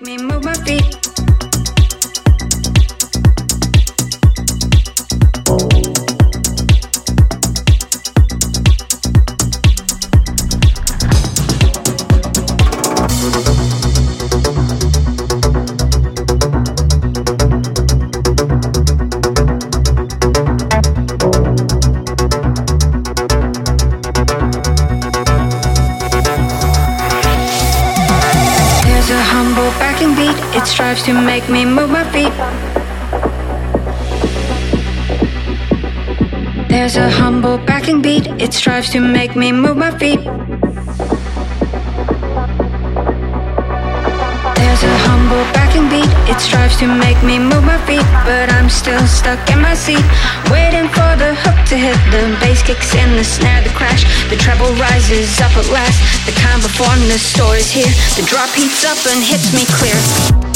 me move my feet. Humble beat, it strives to make me move my feet. There's a humble backing beat, it strives to make me move my feet. Strives to make me move my feet. But I'm still stuck in my seat, waiting for the hook to hit. The bass kicks in, the snare, the crash. The treble rises up at last. The calm before the store is here. The drop heats up and hits me clear.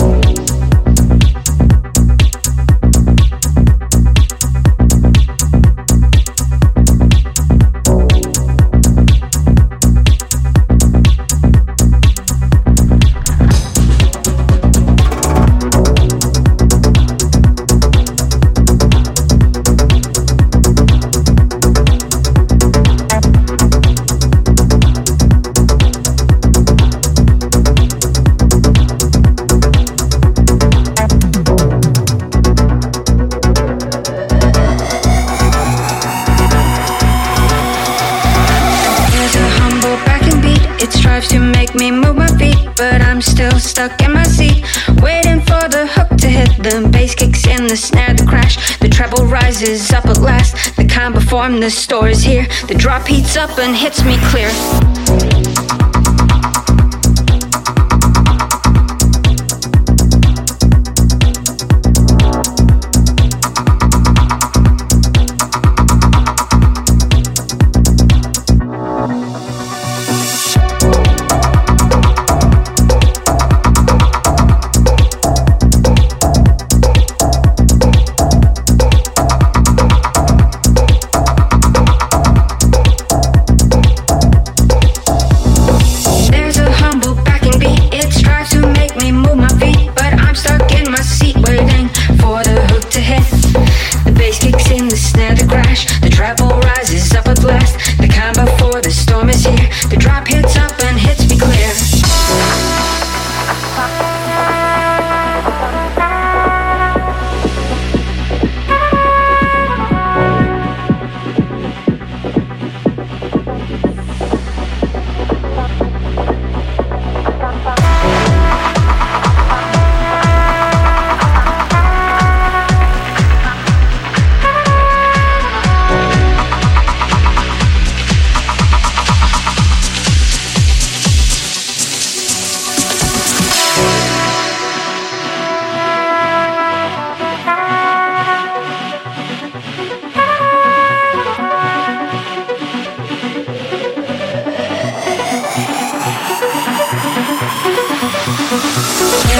Strives to make me move my feet, but I'm still stuck in my seat, waiting for the hook to hit. The bass kicks in, the snare, the crash. The treble rises up at last. The calm before the store is here. The drop heats up and hits me clear. Last.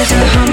There's a